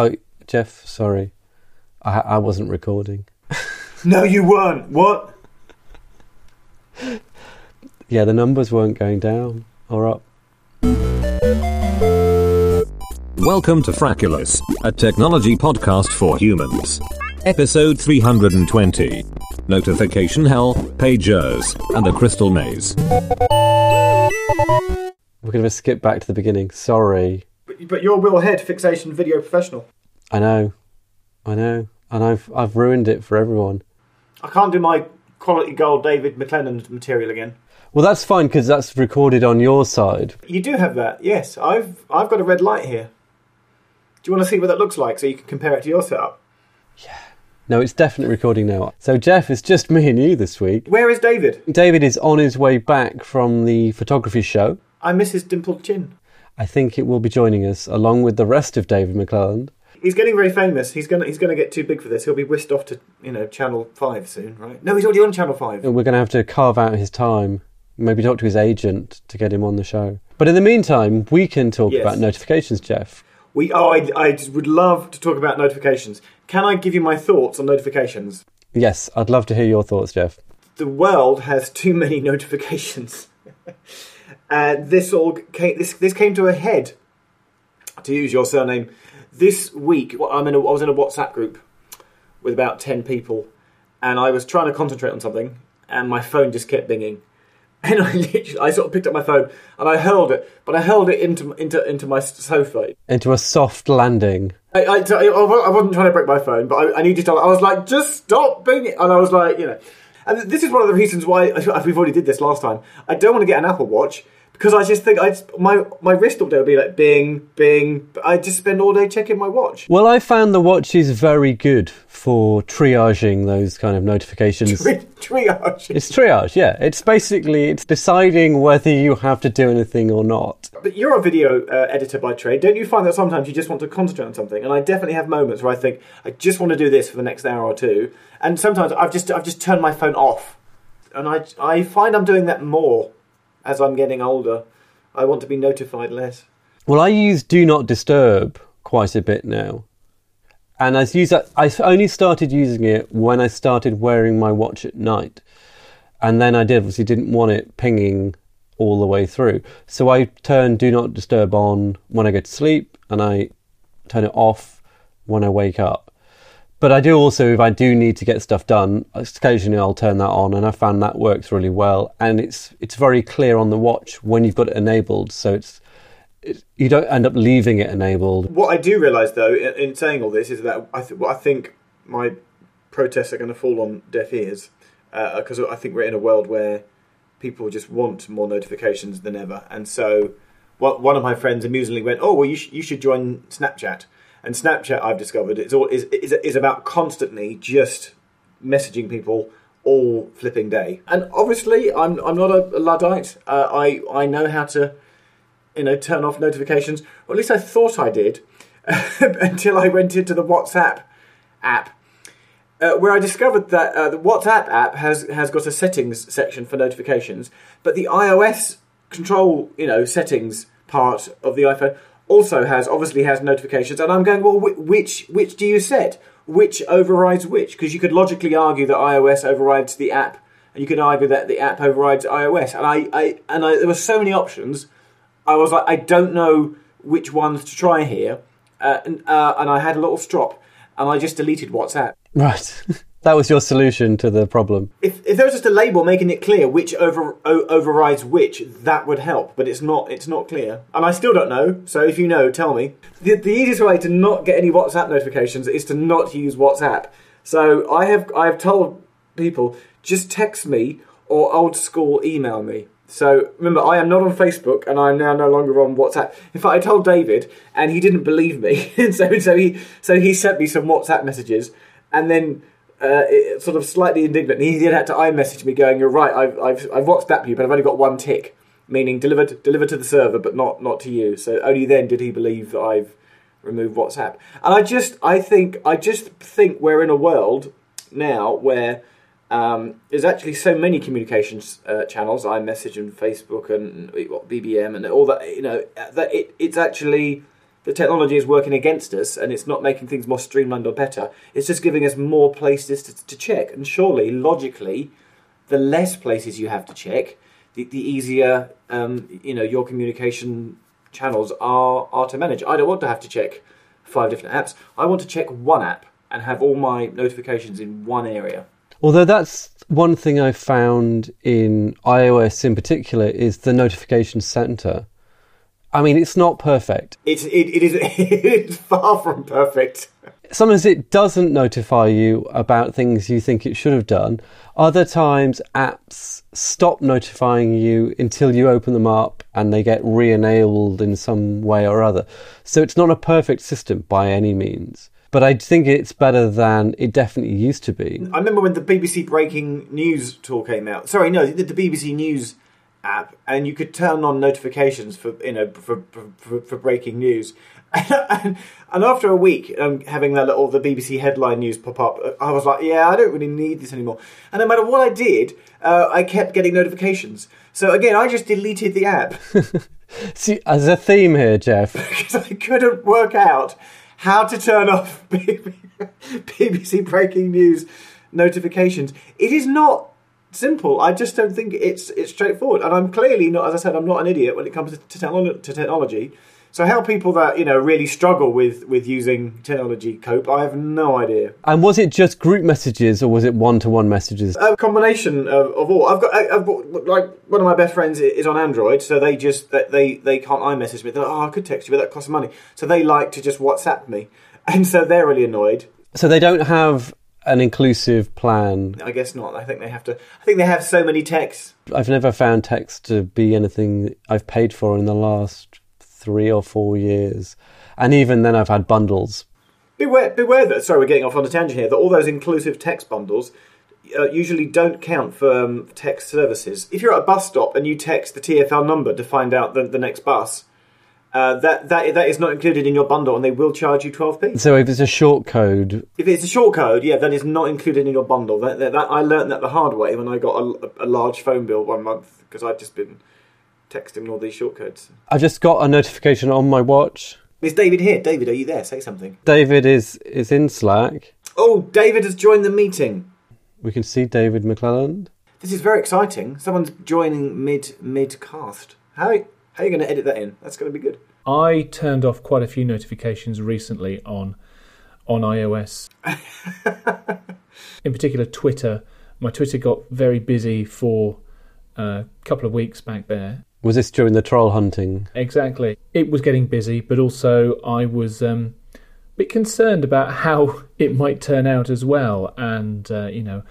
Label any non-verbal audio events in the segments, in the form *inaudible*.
Oh, Jeff, sorry. I, I wasn't recording. *laughs* No, you weren't. What? Yeah, the numbers weren't going down or up. Welcome to Fraculous, a technology podcast for humans. Episode 320 Notification Hell, Pagers, and a Crystal Maze. We're going to skip back to the beginning. Sorry. But, you're Will Head, fixation video professional. I know. I know. And I've I've ruined it for everyone. I can't do my quality gold David McClelland material again. Well, that's fine because that's recorded on your side. You do have that, yes. I've I've got a red light here. Do you want to see what that looks like so you can compare it to your setup? Yeah. No, it's definitely recording now. So, Jeff, it's just me and you this week. Where is David? David is on his way back from the photography show. I miss his dimpled chin. I think it will be joining us along with the rest of David McClelland. He's getting very famous. He's gonna he's gonna get too big for this. He'll be whisked off to you know Channel Five soon, right? No, he's already on Channel Five. And we're going to have to carve out his time, maybe talk to his agent to get him on the show. But in the meantime, we can talk Yes. about notifications, Jeff. We oh I I would love to talk about notifications. Can I give you my thoughts on notifications? Yes, I'd love to hear your thoughts, Jeff. the world has too many *laughs* notifications. And this all came, this this came to a head, to use your surname, this week. I'm in a, I was in a WhatsApp group with about ten people, and I was trying to concentrate on something, and my phone just kept binging. *laughs* And I literally, I sort of picked up my phone and I hurled it, but I hurled it into into into my sofa. Into a soft landing. I, I, I wasn't trying to break my phone, but I, I needed to. I was like, just stop being it. And I was like, you know. And this is one of the reasons why *laughs* we've already did this last time. I don't want to get an Apple Watch because I just think I my my wrist all day would be like bing bing. I just spend all day checking my watch. Well, I found the watch is very good for triaging those kind of notifications. Triage. It's triage, yeah. It's basically it's deciding whether you have to do anything or not. But you're a video uh, editor by trade. Don't you find that sometimes you just want to concentrate on something? And I definitely have moments where I think I just want to do this for the next hour or two. And sometimes I've just I've just turned my phone off, and I I find I'm doing that more as I'm getting older. I want to be notified less. Well, I use Do Not Disturb quite a bit now. And I use that. I only started using it when I started wearing my watch at night, and then I did obviously didn't want it pinging all the way through. So I turn Do Not Disturb on when I go to sleep, and I turn it off when I wake up. But I do also, if I do need to get stuff done, occasionally I'll turn that on, and I found that works really well. And it's it's very clear on the watch when you've got it enabled, so it's, it's you don't end up leaving it enabled. What I do realise, though, in, in saying all this, is that I, th- I think my protests are going to fall on deaf ears uh, because I think we're in a world where people just want more notifications than ever, and so what, one of my friends amusingly went, "Oh, well, you, sh- you should join Snapchat." And Snapchat, I've discovered, is all is, is is about constantly just messaging people all flipping day. And obviously, I'm I'm not a, a luddite. Uh, I I know how to you know, turn off notifications, or at least I thought I did, *laughs* until I went into the WhatsApp app, uh, where I discovered that uh, the WhatsApp app has has got a settings section for notifications, but the iOS control, you know, settings part of the iPhone also has obviously has notifications, and I'm going, well, whi- which which do you set? Which overrides which? Because you could logically argue that iOS overrides the app, and you could argue that the app overrides iOS, and I, I and I, there were so many options. I was like, I don't know which ones to try here, uh, and, uh, and I had a little strop, and I just deleted WhatsApp. Right. *laughs* that was your solution to the problem. If, if there was just a label making it clear which over o- overrides which, that would help. But it's not. It's not clear, and I still don't know. So if you know, tell me. The, the easiest way to not get any WhatsApp notifications is to not use WhatsApp. So I have I have told people just text me or old school email me. So remember, I am not on Facebook, and I am now no longer on WhatsApp. In fact, I told David, and he didn't believe me. *laughs* so so he so he sent me some WhatsApp messages, and then uh, sort of slightly indignant. He then had to iMessage me going, "You're right. I've I've I've WhatsApped you, but I've only got one tick, meaning delivered delivered to the server, but not not to you." So only then did he believe that I've removed WhatsApp. And I just I think I just think we're in a world now where um, there's actually so many communications uh, channels, iMessage and Facebook and BBM and all that. You know that it, it's actually the technology is working against us and it's not making things more streamlined or better. It's just giving us more places to, to check. And surely, logically, the less places you have to check, the, the easier um, you know your communication channels are are to manage. I don't want to have to check five different apps. I want to check one app and have all my notifications in one area. Although that's one thing I found in iOS in particular is the notification center. I mean, it's not perfect. It's it, it is *laughs* it's far from perfect. Sometimes it doesn't notify you about things you think it should have done. Other times, apps stop notifying you until you open them up and they get re enabled in some way or other. So it's not a perfect system by any means. But I think it's better than it definitely used to be. I remember when the BBC Breaking News tool came out. Sorry, no, the, the BBC News app, and you could turn on notifications for you know for for, for breaking news. *laughs* and, and, after a week, um, having that little the BBC headline news pop up, I was like, yeah, I don't really need this anymore. And no matter what I did, uh, I kept getting notifications. So again, I just deleted the app. *laughs* See, as a theme here, Jeff, *laughs* because I couldn't work out how to turn off BBC breaking news notifications. It is not simple. I just don't think it's it's straightforward. And I'm clearly not, as I said, I'm not an idiot when it comes to, to, to technology. So how people that you know really struggle with with using technology cope, I have no idea. And was it just group messages or was it one to one messages? A combination of, of all. I've got, I've got like one of my best friends is on Android, so they just they they can't iMessage me. They're like, oh, I could text you, but that costs money. So they like to just WhatsApp me, and so they're really annoyed. So they don't have an inclusive plan. I guess not. I think they have to. I think they have so many texts. I've never found text to be anything I've paid for in the last three or four years, and even then, I've had bundles. Beware, beware that. Sorry, we're getting off on a tangent here. That all those inclusive text bundles uh, usually don't count for um, text services. If you're at a bus stop and you text the TFL number to find out the, the next bus, uh, that that that is not included in your bundle, and they will charge you twelve p. So if it's a short code, if it's a short code, yeah, then it's not included in your bundle. That, that, that I learned that the hard way when I got a, a large phone bill one month because I'd just been texting all these short codes. I just got a notification on my watch. Is David here? David, are you there? Say something. David is is in Slack. Oh, David has joined the meeting. We can see David McClelland. This is very exciting. Someone's joining mid mid cast. How how are you going to edit that in? That's going to be good. I turned off quite a few notifications recently on on iOS. *laughs* in particular, Twitter. My Twitter got very busy for a couple of weeks back there. Was this during the troll hunting? Exactly. It was getting busy, but also I was um, a bit concerned about how *laughs* it might turn out as well. And, uh, you know,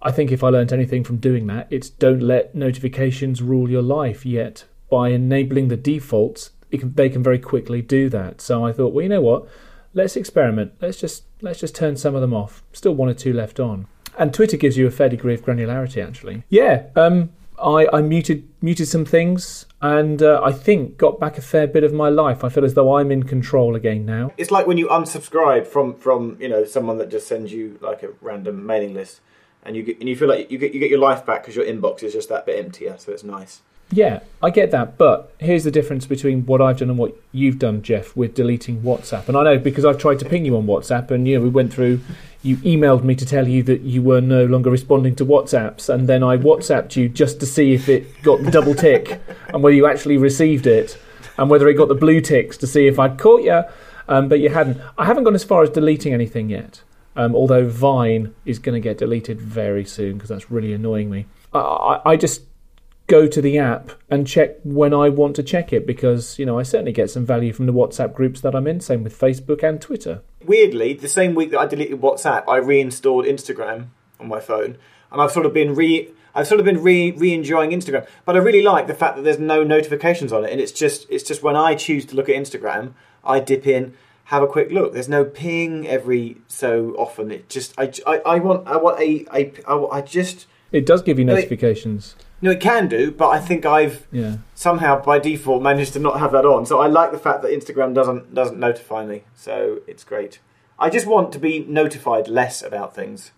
I think if I learnt anything from doing that, it's don't let notifications rule your life yet by enabling the defaults, can, they can very quickly do that. So I thought, well, you know what? Let's experiment. Let's just let's just turn some of them off. Still one or two left on. And Twitter gives you a fair degree of granularity, actually. Yeah, um, I, I muted muted some things, and uh, I think got back a fair bit of my life. I feel as though I'm in control again now. It's like when you unsubscribe from from you know someone that just sends you like a random mailing list, and you get, and you feel like you get you get your life back because your inbox is just that bit emptier. So it's nice. Yeah, I get that, but here's the difference between what I've done and what you've done, Jeff, with deleting WhatsApp. And I know because I've tried to ping you on WhatsApp, and you know we went through. You emailed me to tell you that you were no longer responding to WhatsApps, and then I WhatsApped you just to see if it got the double tick *laughs* and whether you actually received it, and whether it got the blue ticks to see if I'd caught you, um, but you hadn't. I haven't gone as far as deleting anything yet, um, although Vine is going to get deleted very soon because that's really annoying me. I, I, I just go to the app and check when I want to check it because, you know, I certainly get some value from the WhatsApp groups that I'm in, same with Facebook and Twitter. Weirdly, the same week that I deleted WhatsApp, I reinstalled Instagram on my phone and I've sort of been re I've sort of been re enjoying Instagram, but I really like the fact that there's no notifications on it, and it's just it's just when I choose to look at Instagram, I dip in, have a quick look. There's no ping every so often. It just I, I, I want I want a, a I, I just it does give you notifications. No, it can do, but I think I've yeah. somehow by default managed to not have that on. So I like the fact that Instagram doesn't doesn't notify me. So it's great. I just want to be notified less about things.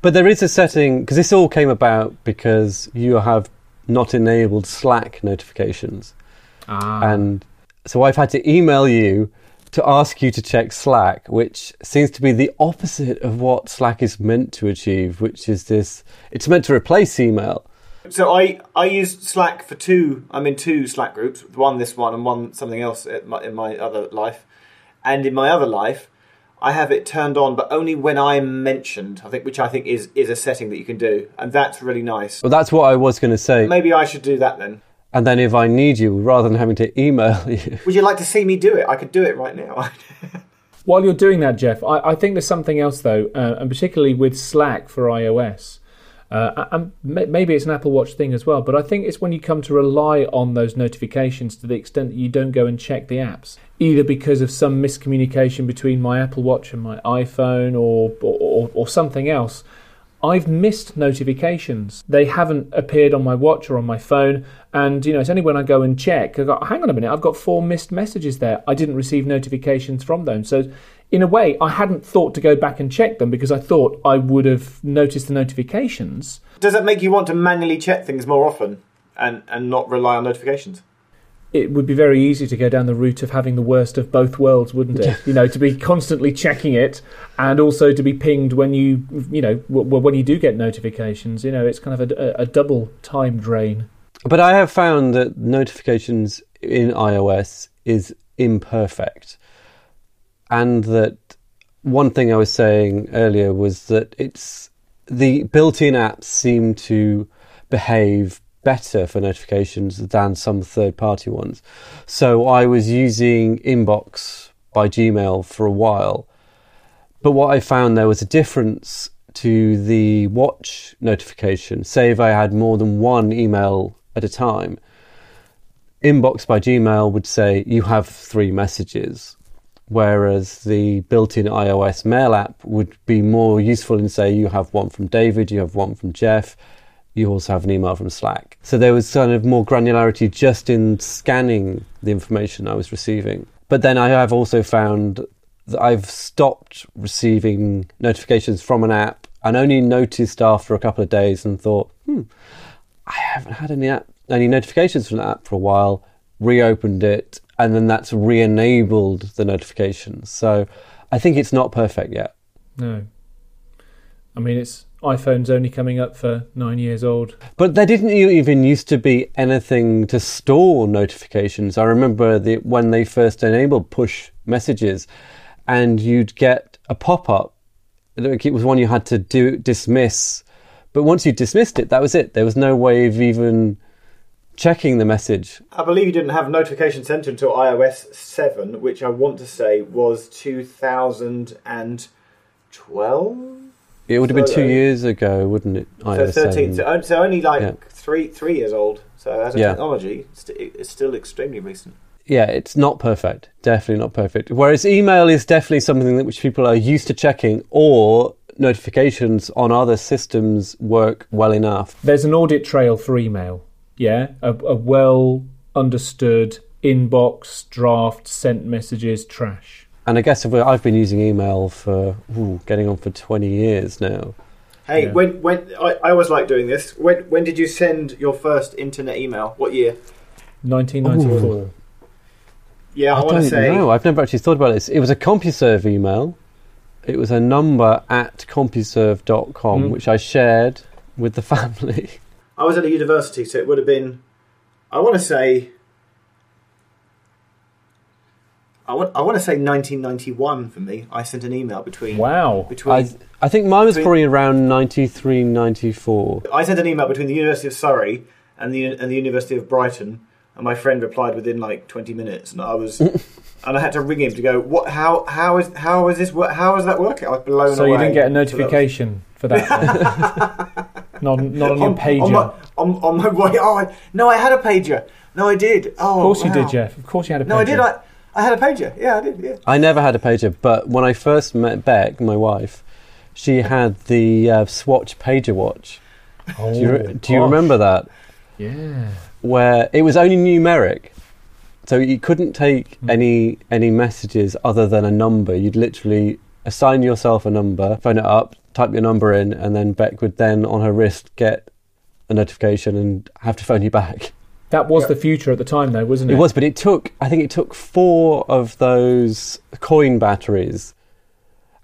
But there is a setting because this all came about because you have not enabled Slack notifications, ah. and so I've had to email you to ask you to check Slack, which seems to be the opposite of what Slack is meant to achieve, which is this it's meant to replace email. So I, I use Slack for two. I'm in two Slack groups. One this one and one something else in my, in my other life. And in my other life, I have it turned on, but only when I'm mentioned. I think, which I think is is a setting that you can do, and that's really nice. Well, that's what I was going to say. Maybe I should do that then. And then if I need you, rather than having to email *laughs* you, Would you like to see me do it? I could do it right now. *laughs* While you're doing that, Jeff, I, I think there's something else though, uh, and particularly with Slack for iOS. Uh, and maybe it's an Apple Watch thing as well, but I think it's when you come to rely on those notifications to the extent that you don't go and check the apps, either because of some miscommunication between my Apple Watch and my iPhone or, or, or something else. I've missed notifications. They haven't appeared on my watch or on my phone. And, you know, it's only when I go and check, I go, hang on a minute, I've got four missed messages there. I didn't receive notifications from them. So, in a way, I hadn't thought to go back and check them because I thought I would have noticed the notifications. Does that make you want to manually check things more often and, and not rely on notifications? It would be very easy to go down the route of having the worst of both worlds, wouldn't it? you know, to be constantly checking it and also to be pinged when you, you know, w- w- when you do get notifications. You know, it's kind of a, a double time drain. But I have found that notifications in iOS is imperfect. And that one thing I was saying earlier was that it's the built in apps seem to behave better for notifications than some third party ones. So I was using Inbox by Gmail for a while. But what I found there was a difference to the watch notification. Say if I had more than one email at a time, Inbox by Gmail would say you have three messages, whereas the built in iOS mail app would be more useful in say you have one from David, you have one from Jeff, you also have an email from Slack. So there was kind of more granularity just in scanning the information I was receiving. But then I have also found that I've stopped receiving notifications from an app and only noticed after a couple of days and thought, hmm, I haven't had any app, any notifications from that app for a while. Reopened it, and then that's re-enabled the notifications. So I think it's not perfect yet. No. I mean, it's iPhone's only coming up for nine years old. But there didn't even used to be anything to store notifications. I remember the, when they first enabled push messages, and you'd get a pop up. It was one you had to do dismiss, but once you dismissed it, that was it. There was no way of even checking the message. I believe you didn't have notification center until iOS 7, which I want to say was 2012. It would have been So, two uh, years ago, wouldn't it? So 13, so, so only like Yeah. three three years old. So as a Yeah. technology, it's, it's still extremely recent. yeah, it's not perfect. Definitely not perfect. Whereas email is definitely something that which people are used to checking, or notifications on other systems work well enough. There's an audit trail for email. Yeah, a, a well understood inbox, draft, sent messages, trash. And I guess if we- I've been using email for ooh, getting on for twenty years now. Hey, Yeah. when when I, I always like doing this. When when did you send your first internet email? What year? 1994. Yeah, I, I, want to say know. I've never actually thought about this. It was a CompuServe email. It was a number at CompuServe.com, Mm. which I shared with the *laughs* family. I was at a university, so it would have been. I want to say. I want I want to say 1991 for me. I sent an email between Wow. between I, I think mine was Between- probably around 93, 94. I sent an email between the University of Surrey and the and the University of Brighton, and my friend replied within like twenty minutes, and I was, *laughs* and I had to ring him to go, what? How how is how is this? How is that working? I was blown So away. you didn't get a So that was- notification for that? *laughs* then? not, not on your on, pager. on my on, on my *laughs* way. Oh I, no, I had a pager. No, I did. Oh, of course you did, Jeff. Of course you had a pager. No, I did. I I had a pager. Yeah, I did. Yeah. I never had a pager, but when I first met Beck, my wife, she had the uh, Swatch pager watch. *laughs* Oh, Do you, re- do you remember that? Yeah. Where it was only numeric, so you couldn't take Hmm. any any messages other than a number. You'd literally assign yourself a number, phone it up, type your number in, and then Beck would then on her wrist get a notification and have to phone you back. That was Yeah. the future at the time, though, wasn't it? It was, but it took. I think it took four of those coin batteries,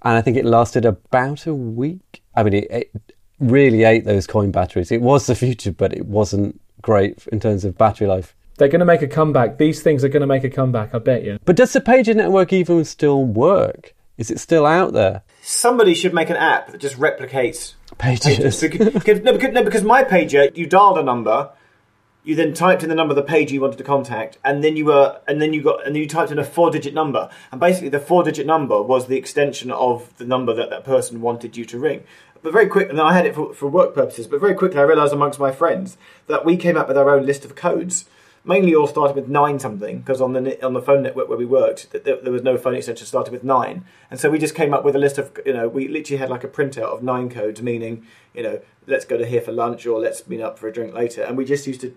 and I think it lasted about a week. I mean, it, it really ate those coin batteries. It was the future, but it wasn't great in terms of battery life. They're going to make a comeback. These things are going to make a comeback. I bet you. But does the pager network even still work? Is it still out there? Somebody should make an app that just replicates Pages. because, because, no, because, no, because my pager, you dialed a number, you then typed in the number of the pager you wanted to contact, and then you were, and then you got, and then you typed in a four-digit number, and basically the four-digit number was the extension of the number that that person wanted you to ring. But very quick, and I had it for, for work purposes. But very quickly, I realised amongst my friends that we came up with our own list of codes. Mainly, all started with nine something because on the on the phone network where we worked, there, there was no phone extension started with nine, and so we just came up with a list of you know we literally had like a printout of nine codes, meaning you know let's go to here for lunch or let's meet up for a drink later, and we just used to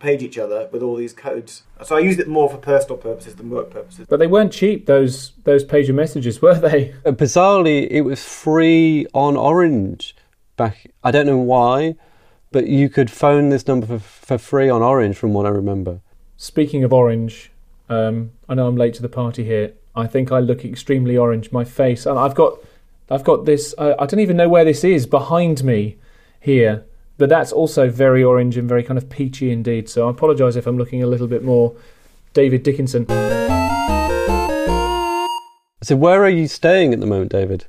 page each other with all these codes. So I used it more for personal purposes than work purposes. But they weren't cheap. Those those pager messages *laughs* were they? Uh, bizarrely, it was free on Orange back. I don't know why, but you could phone this number for, for free on Orange, from what I remember. Speaking of orange, um, I know I'm late to the party here. I think I look extremely orange. My face, and I've got, I've got this. Uh, I don't even know where this is behind me here, but that's also very orange and very kind of peachy indeed. So I apologise if I'm looking a little bit more David Dickinson. So, where are you staying at the moment, David?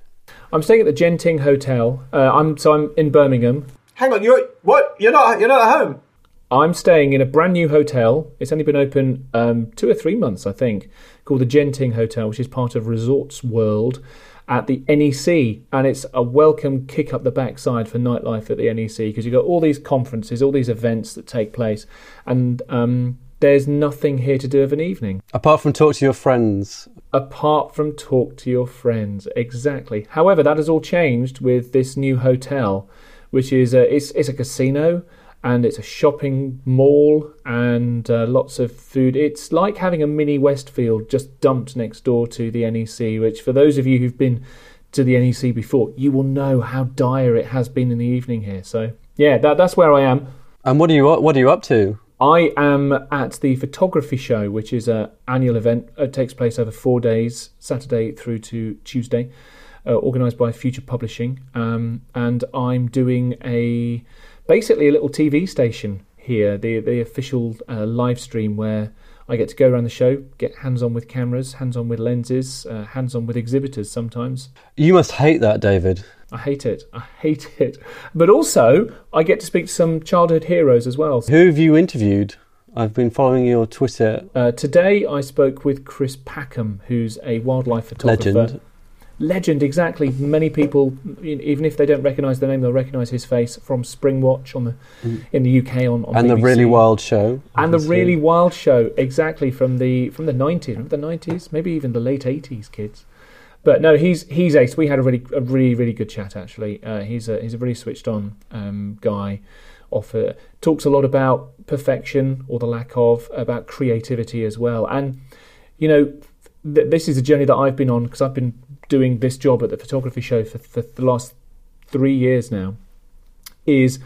I'm staying at the Genting Hotel. Uh, I'm so I'm in Birmingham. Hang on, you're what? You're not you're not at home. I'm staying in a brand new hotel. It's only been open um, two or three months, I think, called the Genting Hotel, which is part of Resorts World at the NEC. And it's a welcome kick up the backside for nightlife at the NEC because you've got all these conferences, all these events that take place. And um, there's nothing here to do of an evening Apart from talk to your friends, apart from talk to your friends. Exactly. However, that has all changed with this new hotel, which is a, it's, it's a casino and it's a shopping mall and uh, lots of food. It's like having a mini Westfield just dumped next door to the NEC, which for those of you who've been to the NEC before, you will know how dire it has been in the evening here. So yeah, that, that's where I am. and what are you what are you up to? I am at the photography show, which is an annual event. It takes place over four days, Saturday through to Tuesday, uh, organised by Future Publishing, um, and I'm doing a basically a little TV station here, the the official uh, live stream where I get to go around the show, get hands on with cameras, hands on with lenses, uh, hands on with exhibitors sometimes. You must hate that, David. I hate it. I hate *laughs* it. But also, I get to speak to some childhood heroes as well. Who have you interviewed? I've been following your Twitter Uh, today, I spoke with Chris Packham, who's a wildlife photographer. legend. Legend, exactly. Many people, even if they don't recognise the name, they'll recognise his face from Springwatch on the in the UK on, on Mm. and the really wild show. and the really wild show, exactly from the from the nineties, remember the nineties, maybe even the late eighties, kids. But no, he's he's ace. We had a really a really really good chat actually. Uh, he's a he's a really switched on um, guy. Offer talks a lot about perfection or the lack of, about creativity as well. And you know, th- this is a journey that I've been on because I've been doing this job at the photography show for, for the last three years now. Is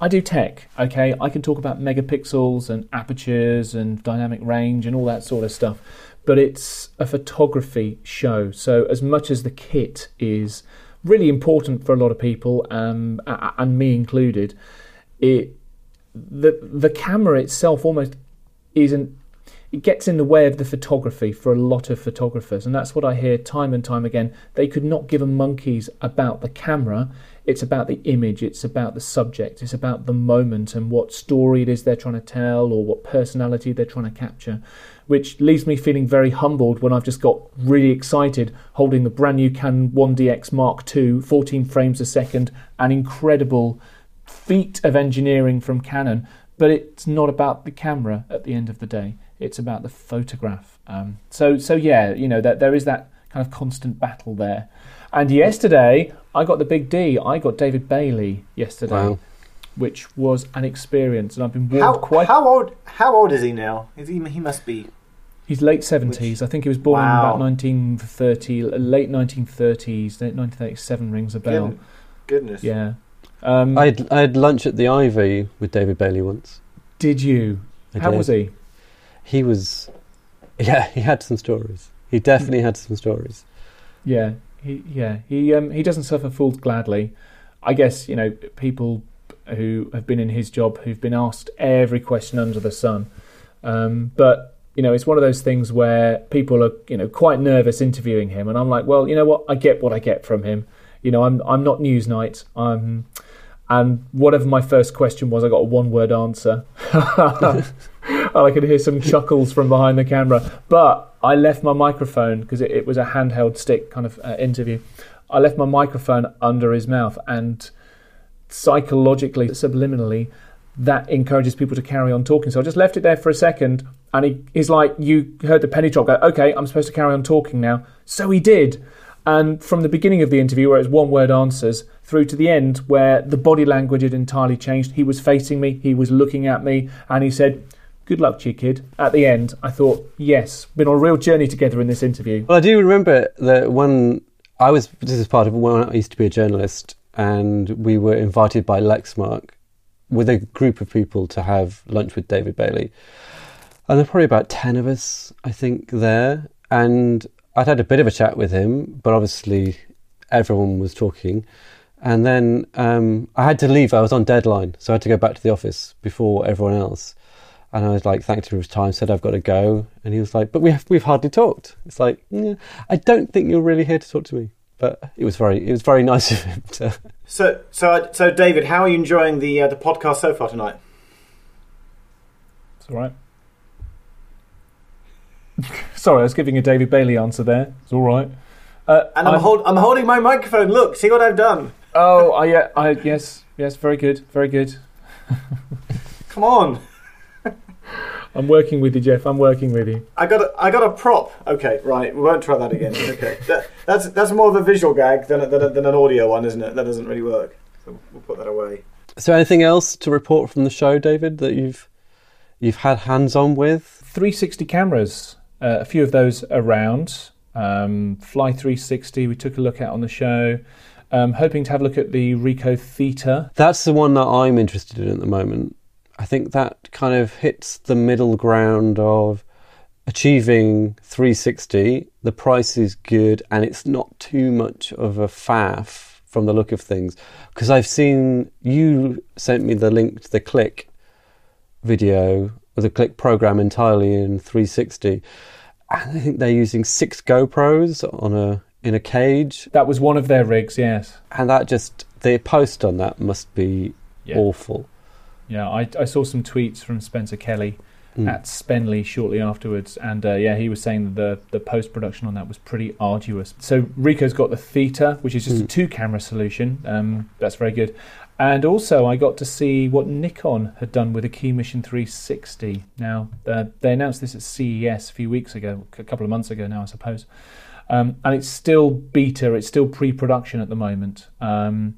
I do tech, okay? I can talk about megapixels and apertures and dynamic range and all that sort of stuff, but it's a photography show. So, as much as the kit is really important for a lot of people, um, and me included, it the the camera itself almost isn't it gets in the way of the photography for a lot of photographers and that's what I hear time and time again they could not give a monkeys about the camera it's about the image it's about the subject it's about the moment and what story it is they're trying to tell or what personality they're trying to capture which leaves me feeling very humbled when I've just got really excited holding the brand new Canon 1DX Mark II 14 frames a second an incredible feat of engineering from Canon, but it's not about the camera at the end of the day. It's about the photograph. Um, so, so yeah, you know that there is that kind of constant battle there. And yesterday, I got the big D. I got David Bailey yesterday, Wow. which was an experience, and I've been warned How, quite. how old? How old is he now? Is he? He must be. He's late seventies. I think he was born in about nineteen thirty, late nineteen thirties. Nineteen thirty-seven rings a bell. Good- Goodness. Yeah. Um, I had, I had lunch at the Ivy with David Bailey once. Did you? I How did. was he? He was, *laughs* yeah, he had some stories. He definitely had some stories. Yeah, he yeah he um, he doesn't suffer fools gladly. I guess you know people who have been in his job who've been asked every question under the sun, um, but you know it's one of those things where people are you know quite nervous interviewing him, and I'm like, well, you know what, I get what I get from him. You know, I'm I'm not Newsnight. I'm and whatever my first question was, I got a one word answer. *laughs* *laughs* and *laughs* I could hear some chuckles from behind the camera. But I left my microphone because it, it was a handheld stick kind of uh, interview. I left my microphone under his mouth, and psychologically, subliminally, that encourages people to carry on talking. So I just left it there for a second, and he, he's like, You heard the penny drop go, okay, I'm supposed to carry on talking now. So he did. And from the beginning of the interview, where it was one word answers, through to the end, where the body language had entirely changed, he was facing me, he was looking at me, and he said, Good luck to you, kid. At the end, I thought, Yes, been on a real journey together in this interview. Well, I do remember that when I was, this is part of when I used to be a journalist, and we were invited by Lexmark with a group of people to have lunch with David Bailey. And there were probably about 10 of us, I think, there. And I'd had a bit of a chat with him, but obviously everyone was talking. And then um, I had to leave. I was on deadline, so I had to go back to the office before everyone else. And I was like, thanked him for his time, said I've got to go. And he was like, but we have, we've hardly talked. It's like, yeah, I don't think you're really here to talk to me. But it was very, it was very *laughs* nice of him to. So, so, so, David, how are you enjoying the uh, the podcast so far tonight? It's all right. *laughs* Sorry, I was giving a David Bailey answer there. It's all right. Uh, And I'm, hold, I'm holding my microphone. Look, see what I've done. Oh, I, yeah, I, yes, yes, very good, very good. *laughs* Come on, I'm working with you, Jeff. I'm working with you. I got a, I got a prop. Okay, right, we won't try that again. *laughs* Okay, that, that's that's more of a visual gag than a, than, a, than an audio one, isn't it? That doesn't really work. So we'll put that away. So, anything else to report from the show, David, that you've you've had hands on with? 360 cameras, uh, a few of those around. Um, Fly 360, we took a look at on the show. Um, hoping to have a look at the Ricoh Theta. That's the one that I'm interested in at the moment. I think that kind of hits the middle ground of achieving 360. The price is good, and it's not too much of a faff from the look of things. Because I've seen you sent me the link to the Click video or the Click program entirely in 360, and I think they're using six GoPros on a in a cage, That was one of their rigs, yes. and that just the post on that must be Yeah. awful. Yeah, I, I saw some tweets from Spencer Kelly Mm. at Spenley shortly afterwards, and uh, yeah, he was saying that the, the post production on that was pretty arduous. So Ricoh's got the Theta, which is just a Mm. two camera solution. Um, that's very good. And also, I got to see what Nikon had done with a KeyMission 360. Now, uh, they announced this at CES a few weeks ago, a couple of months ago now, I suppose. Um, and it's still beta, it's still pre production at the moment. Um,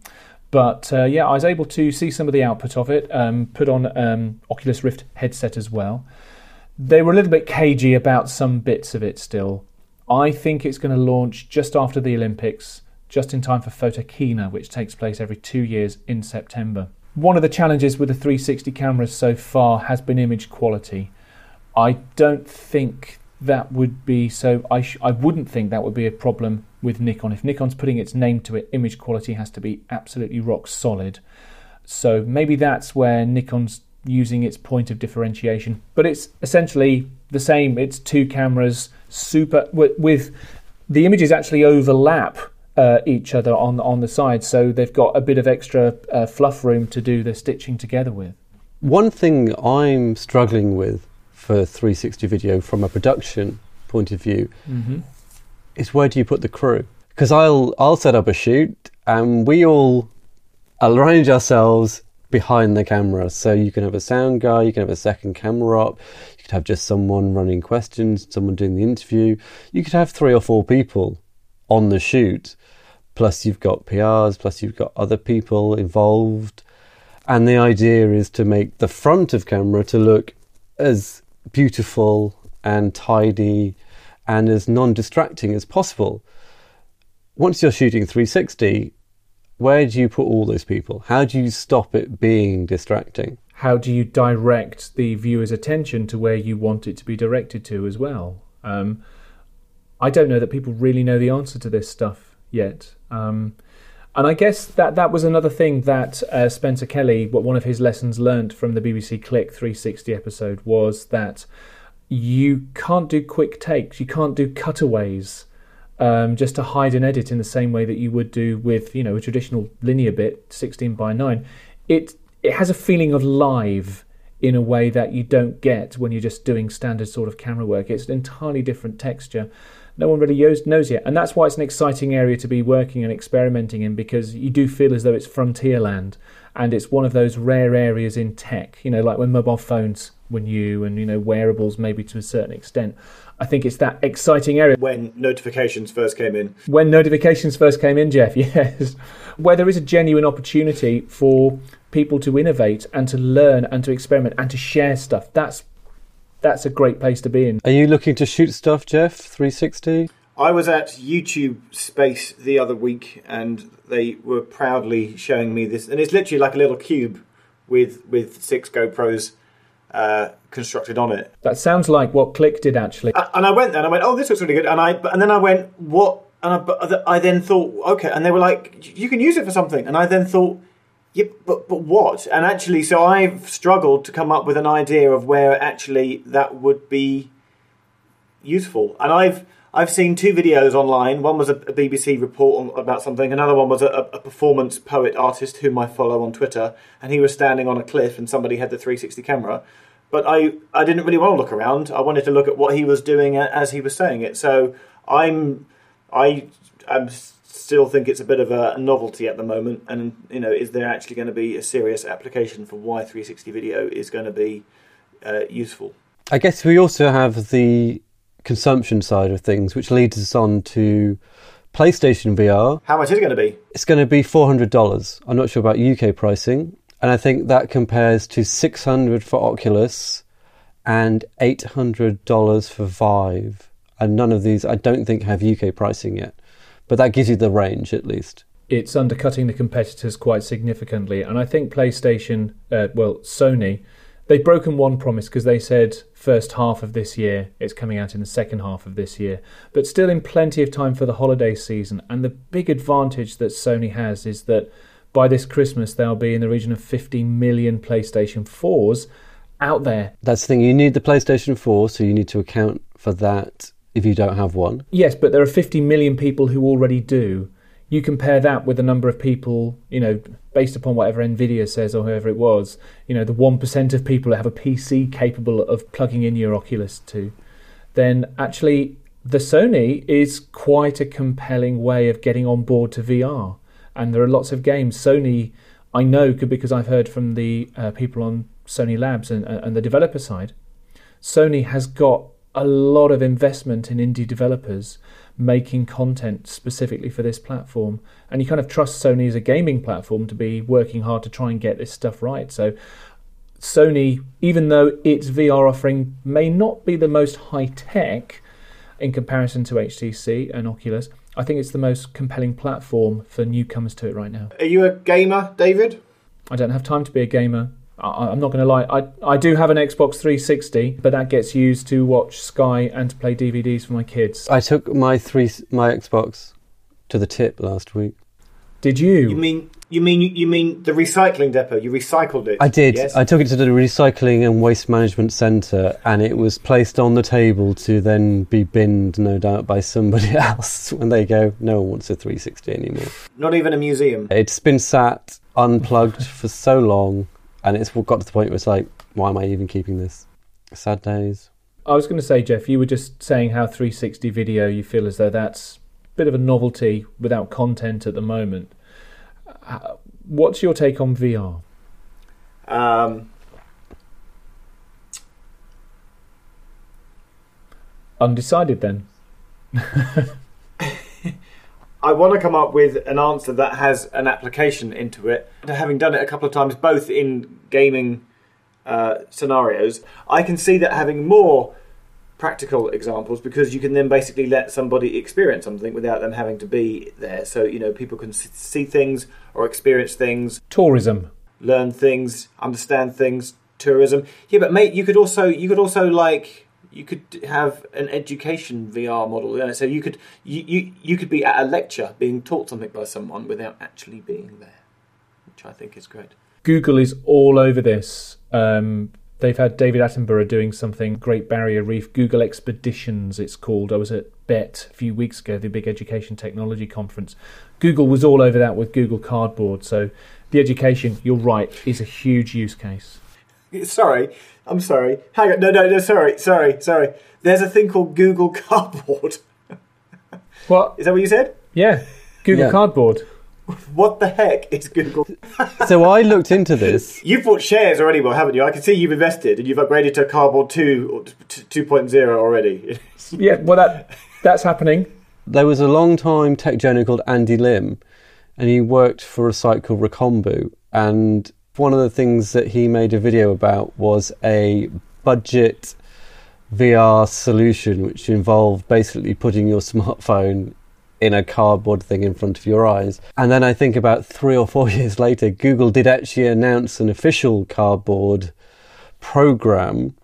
but uh, yeah, I was able to see some of the output of it, um, put on um, Oculus Rift headset as well. They were a little bit cagey about some bits of it still. I think it's going to launch just after the Olympics, just in time for Photokina, which takes place every two years in September. One of the challenges with the 360 cameras so far has been image quality. I don't think that would be so. I, sh- I wouldn't think that would be a problem with Nikon. If Nikon's putting its name to it, image quality has to be absolutely rock solid. So maybe that's where Nikon's using its point of differentiation. But it's essentially the same. It's two cameras, super with, with the images actually overlap uh, each other on on the side, so they've got a bit of extra uh, fluff room to do the stitching together with. One thing I'm struggling with for 360 video from a production point of view Mm-hmm. is where do you put the crew? Because I'll I'll set up a shoot and we all arrange ourselves behind the camera. So you can have a sound guy, you can have a second camera up, you could have just someone running questions, someone doing the interview. You could have three or four people on the shoot. Plus you've got PRs, plus you've got other people involved. And the idea is to make the front of camera to look as beautiful and tidy and as non-distracting as possible. Once you're shooting 360, where do you put all those people? How do you stop it being distracting? how do you direct the viewer's attention to where you want it to be directed to as well? Um, I don't know that people really know the answer to this stuff yet. Um, and I guess that that was another thing that uh, Spencer Kelly, what one of his lessons learned from the BBC Click 360 episode was that you can't do quick takes, you can't do cutaways um, just to hide an edit in the same way that you would do with you know a traditional linear bit 16 by 9 it it has a feeling of live in a way that you don't get when you're just doing standard sort of camera work it's an entirely different texture no one really knows yet and that's why it's an exciting area to be working and experimenting in because you do feel as though it's frontier land and it's one of those rare areas in tech you know like when mobile phones were new and you know wearables maybe to a certain extent I think it's that exciting area. When notifications first came in. When notifications first came in, Jeff, *laughs* yes. Where there is a genuine opportunity for people to innovate and to learn and to experiment and to share stuff. That's that's a great place to be in. Are you looking to shoot stuff, Jeff? 360? I was at YouTube Space the other week and they were proudly showing me this and it's literally like a little cube with with six GoPros uh, constructed on it. That sounds like what Click did actually. And I went there and I went, oh, this looks really good. And I and then I went, what? And I, I then thought, okay. And they were like, you can use it for something. And I then thought, yeah, but but what? And actually, so I've struggled to come up with an idea of where actually that would be useful. And I've I've seen two videos online. One was a, a BBC report on, about something. Another one was a, a, performance poet artist whom I follow on Twitter, and he was standing on a cliff, and somebody had the 360 camera. But I, I didn't really want to look around. I wanted to look at what he was doing as he was saying it. So I'm, I, I'm still think it's a bit of a novelty at the moment. And you know, is there actually going to be a serious application for why 360 video is going to be uh, useful? I guess we also have the consumption side of things, which leads us on to PlayStation VR. How much is it going to be? It's going to be $400. I'm not sure about UK pricing. And I think that compares to 600 for Oculus and $800 for Vive. And none of these, I don't think, have UK pricing yet. But that gives you the range at least. It's undercutting the competitors quite significantly. And I think PlayStation, uh, well, Sony, they've broken one promise because they said first half of this year. It's coming out in the second half of this year, but still in plenty of time for the holiday season. And the big advantage that Sony has is that by this Christmas there'll be in the region of 50 million PlayStation 4s out there. That's the thing. You need the PlayStation 4, so you need to account for that if you don't have one. Yes, but there are 50 million people who already do you compare that with the number of people, you know, based upon whatever Nvidia says or whoever it was, you know, the 1% of people that have a PC capable of plugging in your Oculus to, then actually the Sony is quite a compelling way of getting on board to VR. And there are lots of games. Sony, I know because I've heard from the uh, people on Sony Labs and, and the developer side, Sony has got a lot of investment in indie developers making content specifically for this platform. And you kind of trust Sony as a gaming platform to be working hard to try and get this stuff right. So, Sony, even though its VR offering may not be the most high tech in comparison to HTC and Oculus, I think it's the most compelling platform for newcomers to it right now. Are you a gamer, David? I don't have time to be a gamer. I, am not going to lie. I I do have an Xbox 360, but that gets used to watch Sky and to play DVDs for my kids. I took my three my Xbox to the tip last week. Did you? You mean you mean you mean the recycling depot? You recycled it. I did. Yes? I took it to the recycling and waste management centre, and it was placed on the table to then be binned, no doubt, by somebody *laughs* else when they go. No one wants a 360 anymore. Not even a museum. It's been sat unplugged for so long and it's got to the point where it's like, why am I even keeping this? Sad days. I was going to say, Jeff, you were just saying how 360 video you feel as though that's a bit of a novelty without content at the moment. Uh, what's your take on VR? Um, Undecided then. *laughs* I want to come up with an answer that has an application into it. Having done it a couple of times, both in gaming uh, scenarios, I can see that having more practical examples because you can then basically let somebody experience something without them having to be there. So, you know, people can see things or experience things. Tourism. learn things, understand things, tourism. Yeah, but mate, you could also you could also like you could have an education VR model. Yeah? So you could you, you you could be at a lecture being taught something by someone without actually being there, which I think is great. Google is all over this. Um, they've had David Attenborough doing something Great Barrier Reef, Google Expeditions, it's called. I was at BETT a few weeks ago, the big education technology conference. Google was all over that with Google Cardboard. So the education, you're right, is a huge use case. Sorry, I'm sorry. Hang on, no, no, no. Sorry, sorry, sorry. There's a thing called Google *laughs* Cardboard. What? Is that what you said? Yeah, Google Yeah. Cardboard. What the heck is Google? So I looked into this. *laughs* You've bought shares already, well, haven't you? I can see you've invested and you've upgraded to Cardboard 2 or t- 2.0 already. *laughs* Yeah, well, that that's happening. There was a long time tech journal called Andy Lim, and he worked for a site called Recombu. And one of the things that he made a video about was a budget VR solution, which involved basically putting your *laughs* smartphone in a cardboard thing in front of your eyes. And then I think about three or four *laughs* years later, Google did actually announce an official cardboard program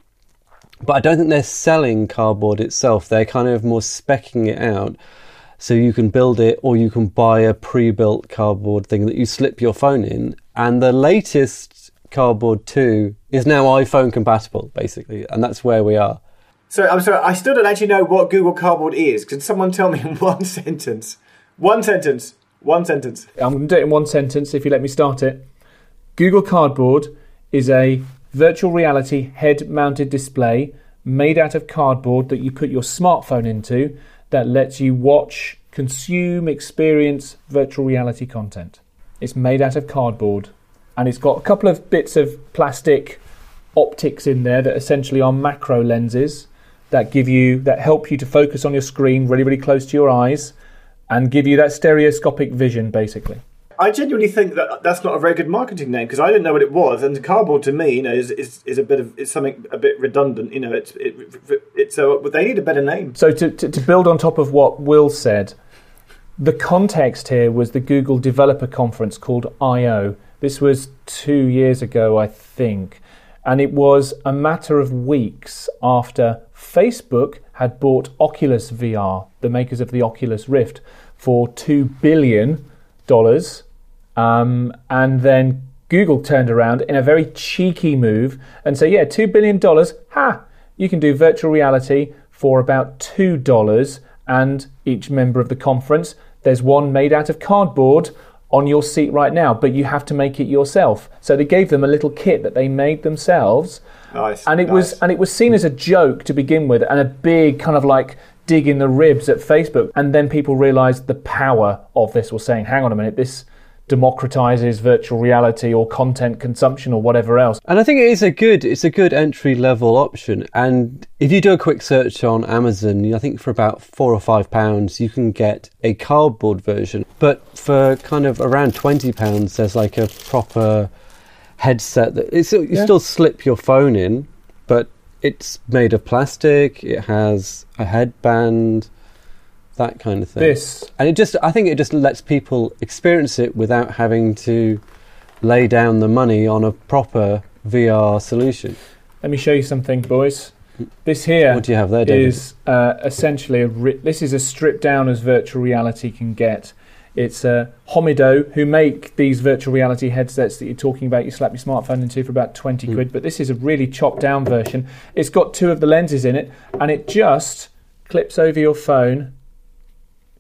but I don't think they're selling cardboard itself. They're kind of more specking it out. So you can build it or you can buy a pre built cardboard thing that you slip your phone in. And the latest Cardboard 2 is now iPhone compatible, basically. And that's where we are. So I'm sorry, I still don't actually know what Google Cardboard is. Can someone tell me in *laughs* one sentence? One sentence. One sentence. I'm going to do it in one sentence if you let me start it. Google Cardboard is a virtual reality head mounted display made out of cardboard that you put your smartphone into that lets you watch, consume, experience virtual reality content. It's made out of cardboard and it's got a couple of bits of plastic optics in there that essentially are macro lenses that give you that help you to focus on your screen really really close to your eyes and give you that stereoscopic vision basically. I genuinely think that that's not a very good marketing name because I didn't know what it was, and cardboard to me, you know, is, is, is a bit of it's something a bit redundant. You know, it's it, it's so they need a better name. So to, to, to build on top of what Will said, the context here was the Google Developer Conference called I/O. This was two years ago, I think, and it was a matter of weeks after Facebook had bought Oculus VR, the makers of the Oculus Rift, for two billion dollars, um, and then Google turned around in a very cheeky move and said, "Yeah, two billion dollars, ha! You can do virtual reality for about two dollars." And each member of the conference, there's one made out of cardboard on your seat right now, but you have to make it yourself. So they gave them a little kit that they made themselves, Nice. and it nice. was and it was seen as a joke to begin with, and a big kind of like dig in the ribs at Facebook. And then people realised the power of this. Was saying, hang on a minute, this democratizes virtual reality or content consumption or whatever else. And I think it is a good it's a good entry level option. And if you do a quick search on Amazon, I think for about four or five pounds you can get a cardboard version. But for kind of around twenty pounds there's like a proper headset that it's you Yeah. still slip your phone in, but it's made of plastic, it has a headband, that kind of thing. This And it just, I think it just lets people experience it without having to lay down the money on a proper VR solution. Let me show you something, boys. This here What do you have there, David? is uh, essentially a ri- this is as stripped down as virtual reality can get. It's uh, Homido who make these virtual reality headsets that you're talking about. You slap your smartphone into for about twenty Mm. quid, but this is a really chopped down version. It's got two of the lenses in it, and it just clips over your phone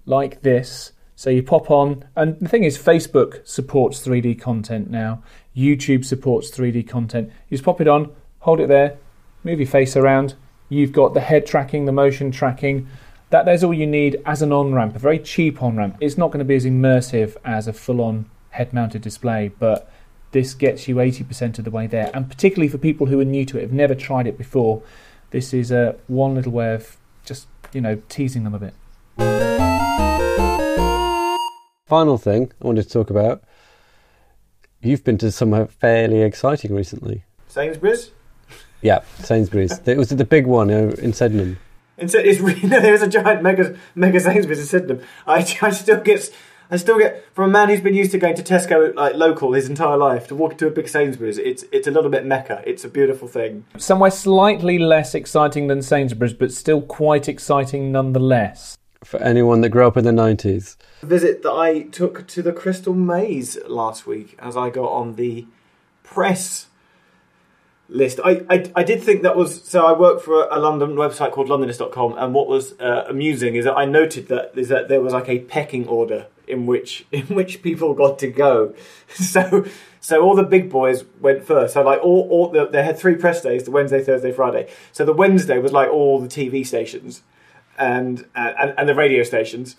like this. So you pop on, and the thing is, Facebook supports 3D content now. YouTube supports 3D content. You just pop it on, hold it there, move your face around. You've got the head tracking, the motion tracking. That there's all you need as an on ramp, a very cheap on ramp. It's not going to be as immersive as a full on head mounted display, but this gets you 80% of the way there. And particularly for people who are new to it, have never tried it before, this is uh, one little way of just you know teasing them a bit. Final thing I wanted to talk about. You've been to somewhere fairly exciting recently. Sainsbury's. Yeah, Sainsbury's. it was the big one uh, in Sydenham. And it's really, *laughs* no, there's a giant mega mega Sainsbury's in Sydenham. I, I still get I still get from a man who's been used to going to Tesco like local his entire life to walk into a big Sainsbury's. It's it's a little bit mecca. It's a beautiful thing. Somewhere slightly less exciting than Sainsbury's, but still quite exciting nonetheless. For anyone that grew up in the 90s. Visit that I took to the Crystal Maze last week as I got on the press list. I, I, I did think that was so. I work for a, a London website called Londonist.com, and what was uh, amusing is that I noted that is that there was like a pecking order in which *laughs* in which people got to go. *laughs* So so all the big boys went first. So like all, all the, they had three press days: the Wednesday, Thursday, Friday. So the Wednesday was like all the TV stations and uh, and, and the radio stations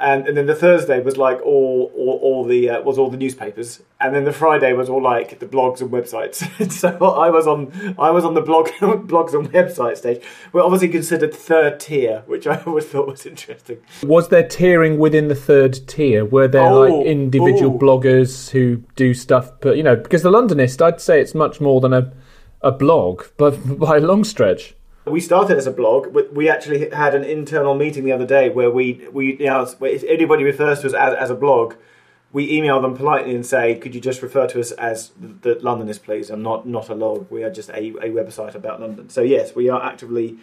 and, and then the Thursday was like all all, all the uh, was all the newspapers, and then the Friday was all like the blogs and websites. *laughs* so I was on I was on the blog *laughs* blogs and website stage. We're obviously considered third tier, which I always thought was interesting. Was there tiering within the third tier? Were there Oh, like individual ooh. bloggers who do stuff? But you know, because the Londonist, I'd say it's much more than a a blog, but *laughs* by a long stretch. We started as a blog, but we actually had an internal meeting the other day where we we you know, if anybody refers to us as, as a blog, we email them politely and say, could you just refer to us as the, Londonist, please, and not not a log. We are just a, a website about London. So yes, we are actively.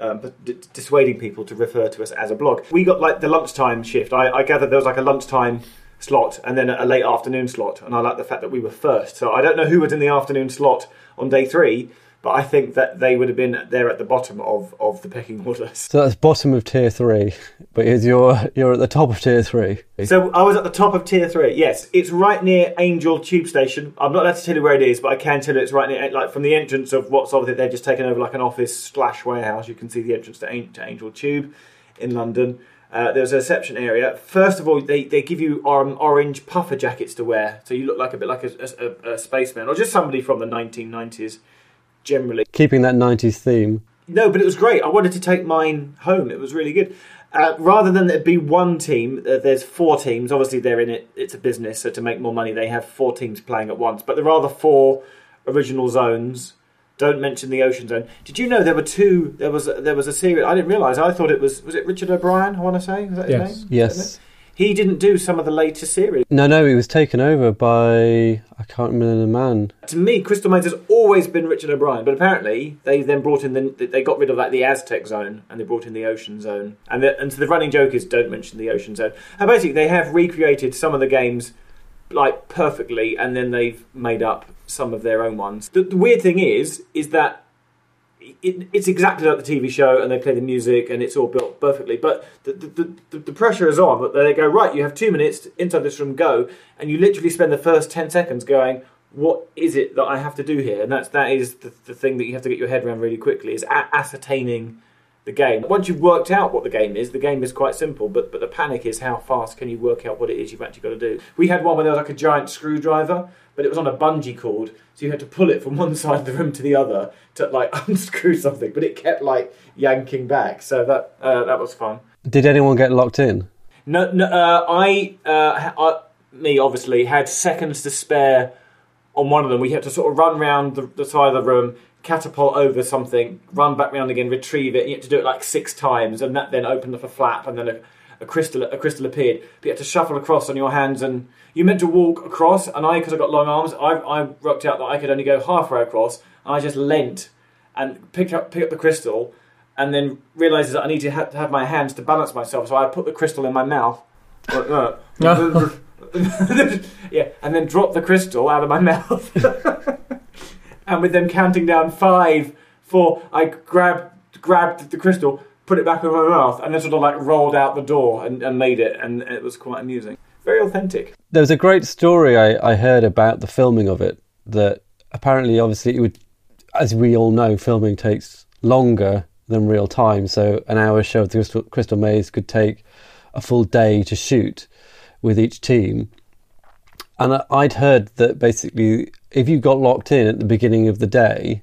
Um, d- dissuading people to refer to us as a blog. We got like the lunchtime shift. I, I gather there was like a lunchtime slot and then a late afternoon slot, and I like the fact that we were first. So I don't know who was in the afternoon slot on day three, but I think that they would have been there at the bottom of, of the pecking order. *laughs* So that's bottom of tier three, but is you're you're at the top of tier three. So I was at the top of tier three. Yes, it's right near Angel Tube Station. I'm not allowed to tell you where it is, but I can tell you it's right near, like from the entrance of what's obviously they've just taken over like an office slash warehouse. You can see the entrance to, to Angel Tube in London. Uh, there's a reception area. First of all, they, they give you um, orange puffer jackets to wear, so you look like a bit like a, a, a spaceman or just somebody from the 1990s. Generally, Keeping that 90s theme. no, but it was great. I wanted to take mine home. It was really good. Uh, rather than there be one team, uh, there's four teams. Obviously, they're in it. It's a business, so to make more money, they have four teams playing at once. But there are the four original zones. Don't mention the ocean zone. Did you know there were two? There was there was a series. I didn't realise. I thought it was was it Richard O'Brien. I want to say. Was that his Yes. name? Yes. He didn't do some of the later series. No, no, it was taken over by I can't remember the man. To me, Crystal Maze has always been Richard O'Brien, but apparently they then brought in the they got rid of like the Aztec zone and they brought in the Ocean Zone. And the, and so the running joke is don't mention the Ocean Zone. And basically, they have recreated some of the games like perfectly, and then they've made up some of their own ones. The, the weird thing is, is that it, it's exactly like the TV show, and they play the music, and it's all built perfectly. But the, the, the, the pressure is on. But they go right. You have two minutes inside this room. Go, and you literally spend the first ten seconds going. What is it that I have to do here? And that's that is the, the thing that you have to get your head around really quickly is ascertaining the game. Once you've worked out what the game is, the game is quite simple. But but the panic is how fast can you work out what it is you've actually got to do. We had one where there was like a giant screwdriver, but it was on a bungee cord, so you had to pull it from *laughs* one side of the room to the other to like *laughs* unscrew something. But it kept like yanking back, so that uh, that was fun. Did anyone get locked in? No, no uh, I, uh, I, me obviously had seconds to spare on one of them. We had to sort of run round the, the side of the room, catapult over something, run back round again, retrieve it. And you had to do it like six times, and that then opened up a flap, and then a, a crystal a crystal appeared. But you had to shuffle across on your hands, and you meant to walk across. And I, because I got long arms, I, I worked out that I could only go halfway across. And I just leant and picked up pick up the crystal, and then realised that I needed to have, to have my hands to balance myself. So I put the crystal in my mouth. like *laughs* *laughs* yeah, and then dropped the crystal out of my *laughs* mouth. And with them counting down five, four, I grabbed grabbed the crystal, put it back in my mouth, and then sort of like rolled out the door and, and made it, and it was quite amusing. Very authentic. There was a great story I, I heard about the filming of it. That apparently, obviously, it would, as we all know, filming takes longer than real time. So an hour show of the Crystal, Crystal Maze could take a full day to shoot with each team. And I'd heard that basically, if you got locked in at the beginning of the day,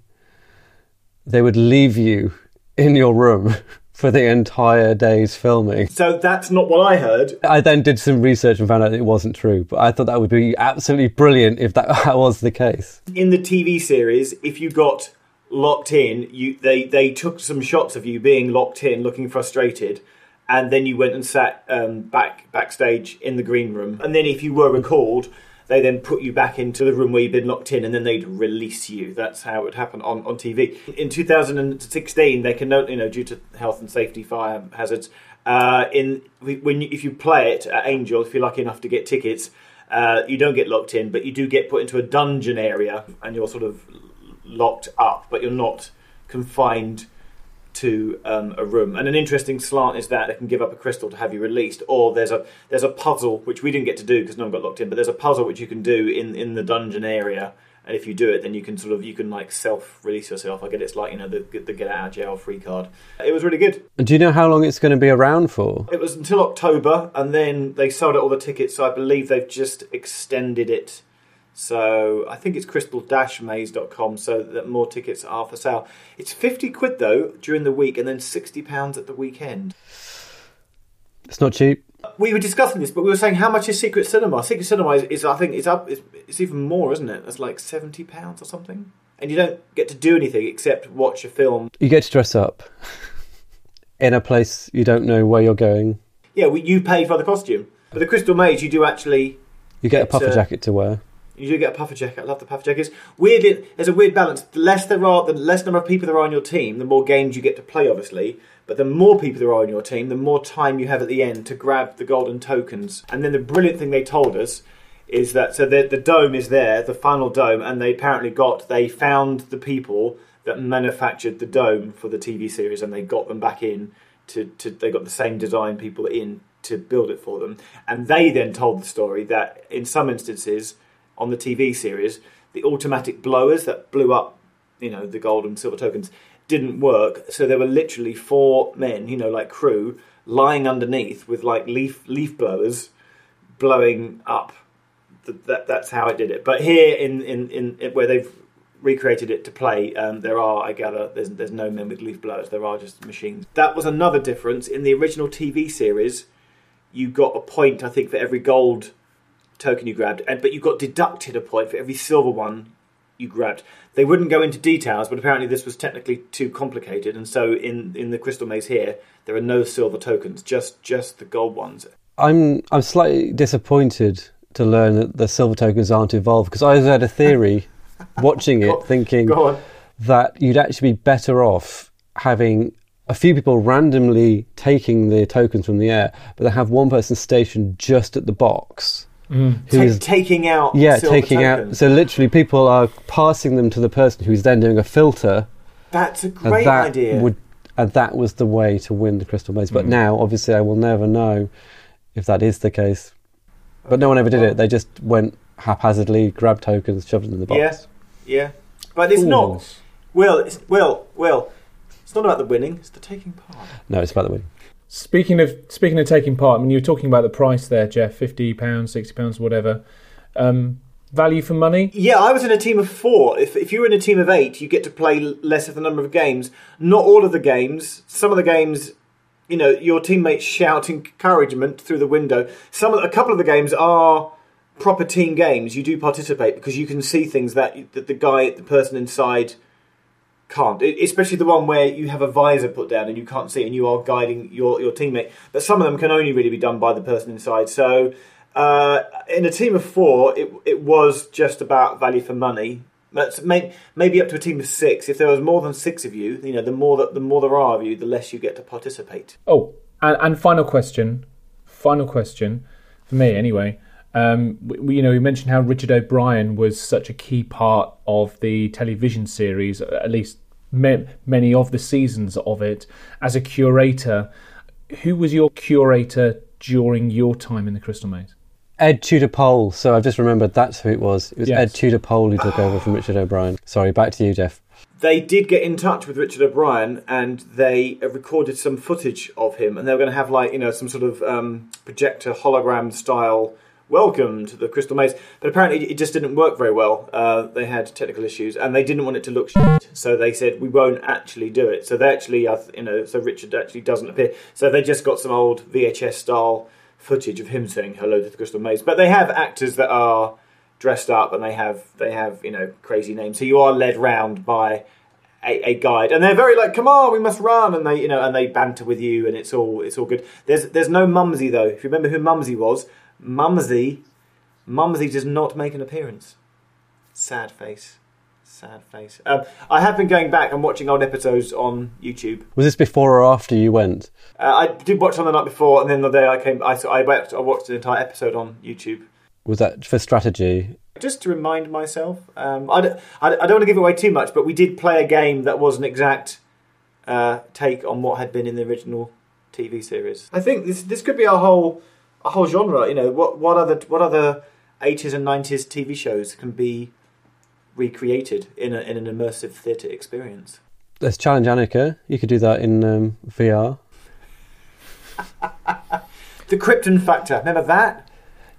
they would leave you in your room *laughs* for the entire day's filming. So that's not what I heard. I then did some research and found out it wasn't true, but I thought that would be absolutely brilliant if that *laughs* was the case. in the TV series, if you got locked in, you they they took some shots of you being locked in, looking frustrated, and then you went and sat um, back backstage in the green room. And then if you were recalled, they then put you back into the room where you'd been locked in, and then they'd release you. That's how it would happen on, on TV. In 2016, they can you know, due to health and safety fire hazards, uh, in when you, if you play it at Angel, if you're lucky enough to get tickets, uh, you don't get locked in, but you do get put into a dungeon area, and you're sort of locked up, but you're not confined to um, a room. And an interesting slant is that they can give up a crystal to have you released, or there's a there's a puzzle which we didn't get to do because no one got locked in. But there's a puzzle which you can do in in the dungeon area, and if you do it, then you can sort of you can like self release yourself. I get it's like you know the the get out of jail free card. It was really good. And do you know how long it's going to be around for? It was until October, and then they sold out all the tickets. So I believe they've just extended it. So I think it's crystal-maze.com so that more tickets are for sale. It's 50 quid though during the week and then 60 pounds at the weekend. It's not cheap. We were discussing this, but we were saying how much is Secret Cinema? Secret Cinema is, is I think, it's up. It's, it's even more, isn't it? It's like seventy pounds or something, and you don't get to do anything except watch a film. You get to dress up *laughs* in a place you don't know where you're going. Yeah, we, you pay for the costume, but the Crystal Maze, you do actually. You get a puffer uh, jacket to wear. You do get a puffer jacket. I love the puffer jackets. Weirdly, there's a weird balance. The less there are, the less number of people there are on your team, the more games you get to play, obviously. But the more people there are on your team, the more time you have at the end to grab the golden tokens. And then the brilliant thing they told us is that so the, the dome is there, the final dome, and they apparently got they found the people that manufactured the dome for the TV series, and they got them back in to, to they got the same design people in to build it for them, and they then told the story that in some instances on the TV series, the automatic blowers that blew up, you know, the gold and silver tokens didn't work. So there were literally four men, you know, like crew, lying underneath with like leaf leaf blowers blowing up. That, that's how it did it. But here in, in, in where they've recreated it to play, um, there are, I gather, there's, there's no men with leaf blowers. There are just machines. That was another difference. In the original TV series, you got a point, I think, for every gold token you grabbed, and but you got deducted a point for every silver one you grabbed. They wouldn't go into details, but apparently this was technically too complicated, and so in, in the crystal maze here, there are no silver tokens, just just the gold ones. I'm I'm slightly disappointed to learn that the silver tokens aren't involved because I had a theory *laughs* watching it, thinking that you'd actually be better off having a few people randomly taking the tokens from the air, but they have one person stationed just at the box Mm. who Ta- is taking out yeah taking out. So literally, people are passing them to the person who's then doing a filter, That's a great that idea. would and that was the way to win the crystal maze. But mm. now, obviously, I will never know if that is the case. But no one ever did it. They just went haphazardly, grabbed tokens, shoved them in the box. Yeah, yeah, but it's not. Fools. Will, it's, Will, Will. It's not about the winning; it's the taking part. No, it's about the win. Speaking of speaking of taking part, I mean, you were talking about the price there, Geoff. Fifty pounds, sixty pounds, whatever. Um, value for money. Yeah, I was in a team of four. If, if you were in a team of eight, you get to play less of the number of games. Not all of the games. Some of the games, you know, your teammates shout encouragement through the window. Some a couple of the games are proper team games. You do participate because you can see things that, that the guy, the person inside can't. It, especially the one where you have a visor put down and you can't see, and you are guiding your, your teammate. But some of them can only really be done by the person inside. So, uh, in a team of four, it it was just about value for money. Maybe up to a team of six. If there was more than six of you, you know, the more that the more there are of you, the less you get to participate. Oh, and, and final question. Final question for me, anyway. Um, we, we- you know, we mentioned how Richard O'Brien was such a key part of the television series, at least ma- many of the seasons of it. As a curator, who was your curator during your time in the Crystal Maze? Ed Tudor Pole. So I've just remembered that's who it was. It was Yes. Ed Tudor Pole who took over from Richard O'Brien. Sorry, back to you, Geoff. they did get in touch with Richard O'Brien and they uh, recorded some footage of him, and they were going to have like you know some sort of um, projector hologram style welcome to the Crystal Maze. But apparently, it just didn't work very well. Uh, they had technical issues, and they didn't want it to look shit, so they said we won't actually do it. So they actually, uh, you know, so Richard actually doesn't appear. So they just got some old VHS style footage of him saying hello to the Crystal Maze. But they have actors that are dressed up and they have they have you know crazy names. So you are led round by a, a guide, and they're very like, "Come on, we must run," and they you know and they banter with you, and it's all it's all good. There's there's no Mumsy though. If you remember who Mumsy was, Mumsy, Mumsy does not make an appearance. Sad face. Sad face. Um, I have been going back and watching old episodes on YouTube. Was this before or after you went? Uh, I did watch on the night before, and then the day I came, I, I, went, I watched an entire episode on YouTube Was that for strategy? Just to remind myself. Um, I, don't, I, I don't want to give away too much, but we did play a game that was an exact uh, take on what had been in the original TV series. I think this this could be a whole a whole genre. You know, what what other what other eighties and nineties TV shows can be recreated in a, in an immersive theatre experience? Let's challenge Annika. You could do that in um, VR. *laughs* The Krypton Factor. Remember that?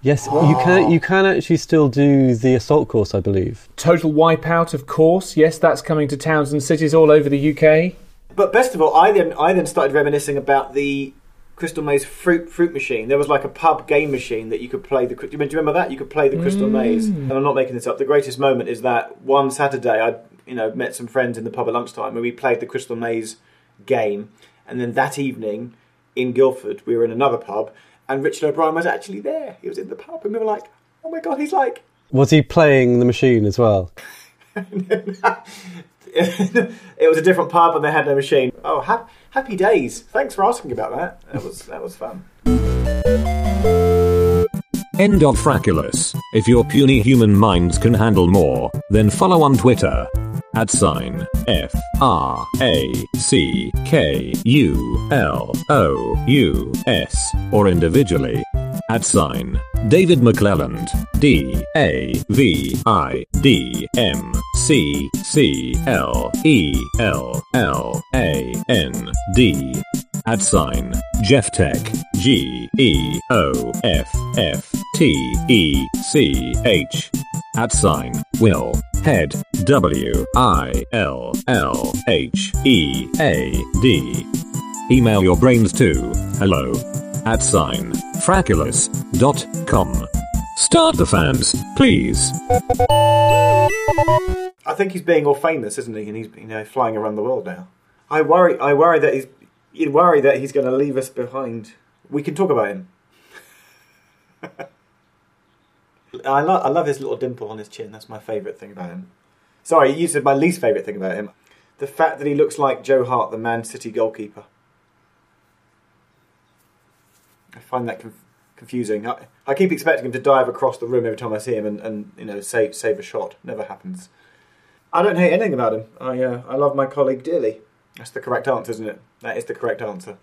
Yes, you can. You can actually still do the assault course, I believe. Total Wipeout, of course. Yes, that's coming to towns and cities all over the UK. But best of all, I then I then started reminiscing about the Crystal Maze fruit fruit machine. There was like a pub game machine that you could play the. Do you remember that? You could play the Crystal mm. Maze. And I'm not making this up. The greatest moment is that one Saturday I you know met some friends in the pub at lunchtime and we played the Crystal Maze game. And then that evening in Guildford, we were in another pub, and Richard O'Brien was actually there. He was in the pub, and we were like, "Oh my god, he's like." *laughs* Was he playing the machine as well? it was a different pub and they had no machine. Oh, ha- happy days! Thanks for asking about that. That was that was fun. End of Frackulous. If your puny human minds can handle more, then follow on Twitter. At sign F R A C K U L O U S or individually. At sign David McClelland D A V I D M C C L E L L A N D. At sign Geoff Tech G E O F F T E C H at sign Will Head W I L L H E A D. Email your brains to hello at sign frackulous.com. Start the fans, please. I think he's being all famous, isn't he? And he's you know flying around the world now. I worry. I worry that he's. You worry that he's going to leave us behind. We can talk about him. *laughs* I love. I love his little dimple on his chin. That's my favourite thing about him. Sorry, you said my least favourite thing about him. The fact that he looks like Joe Hart, the Man City goalkeeper. I find that conf- confusing. I, I keep expecting him to dive across the room every time I see him and, and you know save save a shot. Never happens. I don't hate anything about him. I uh, I love my colleague dearly. That's the correct answer, isn't it? That is the correct answer.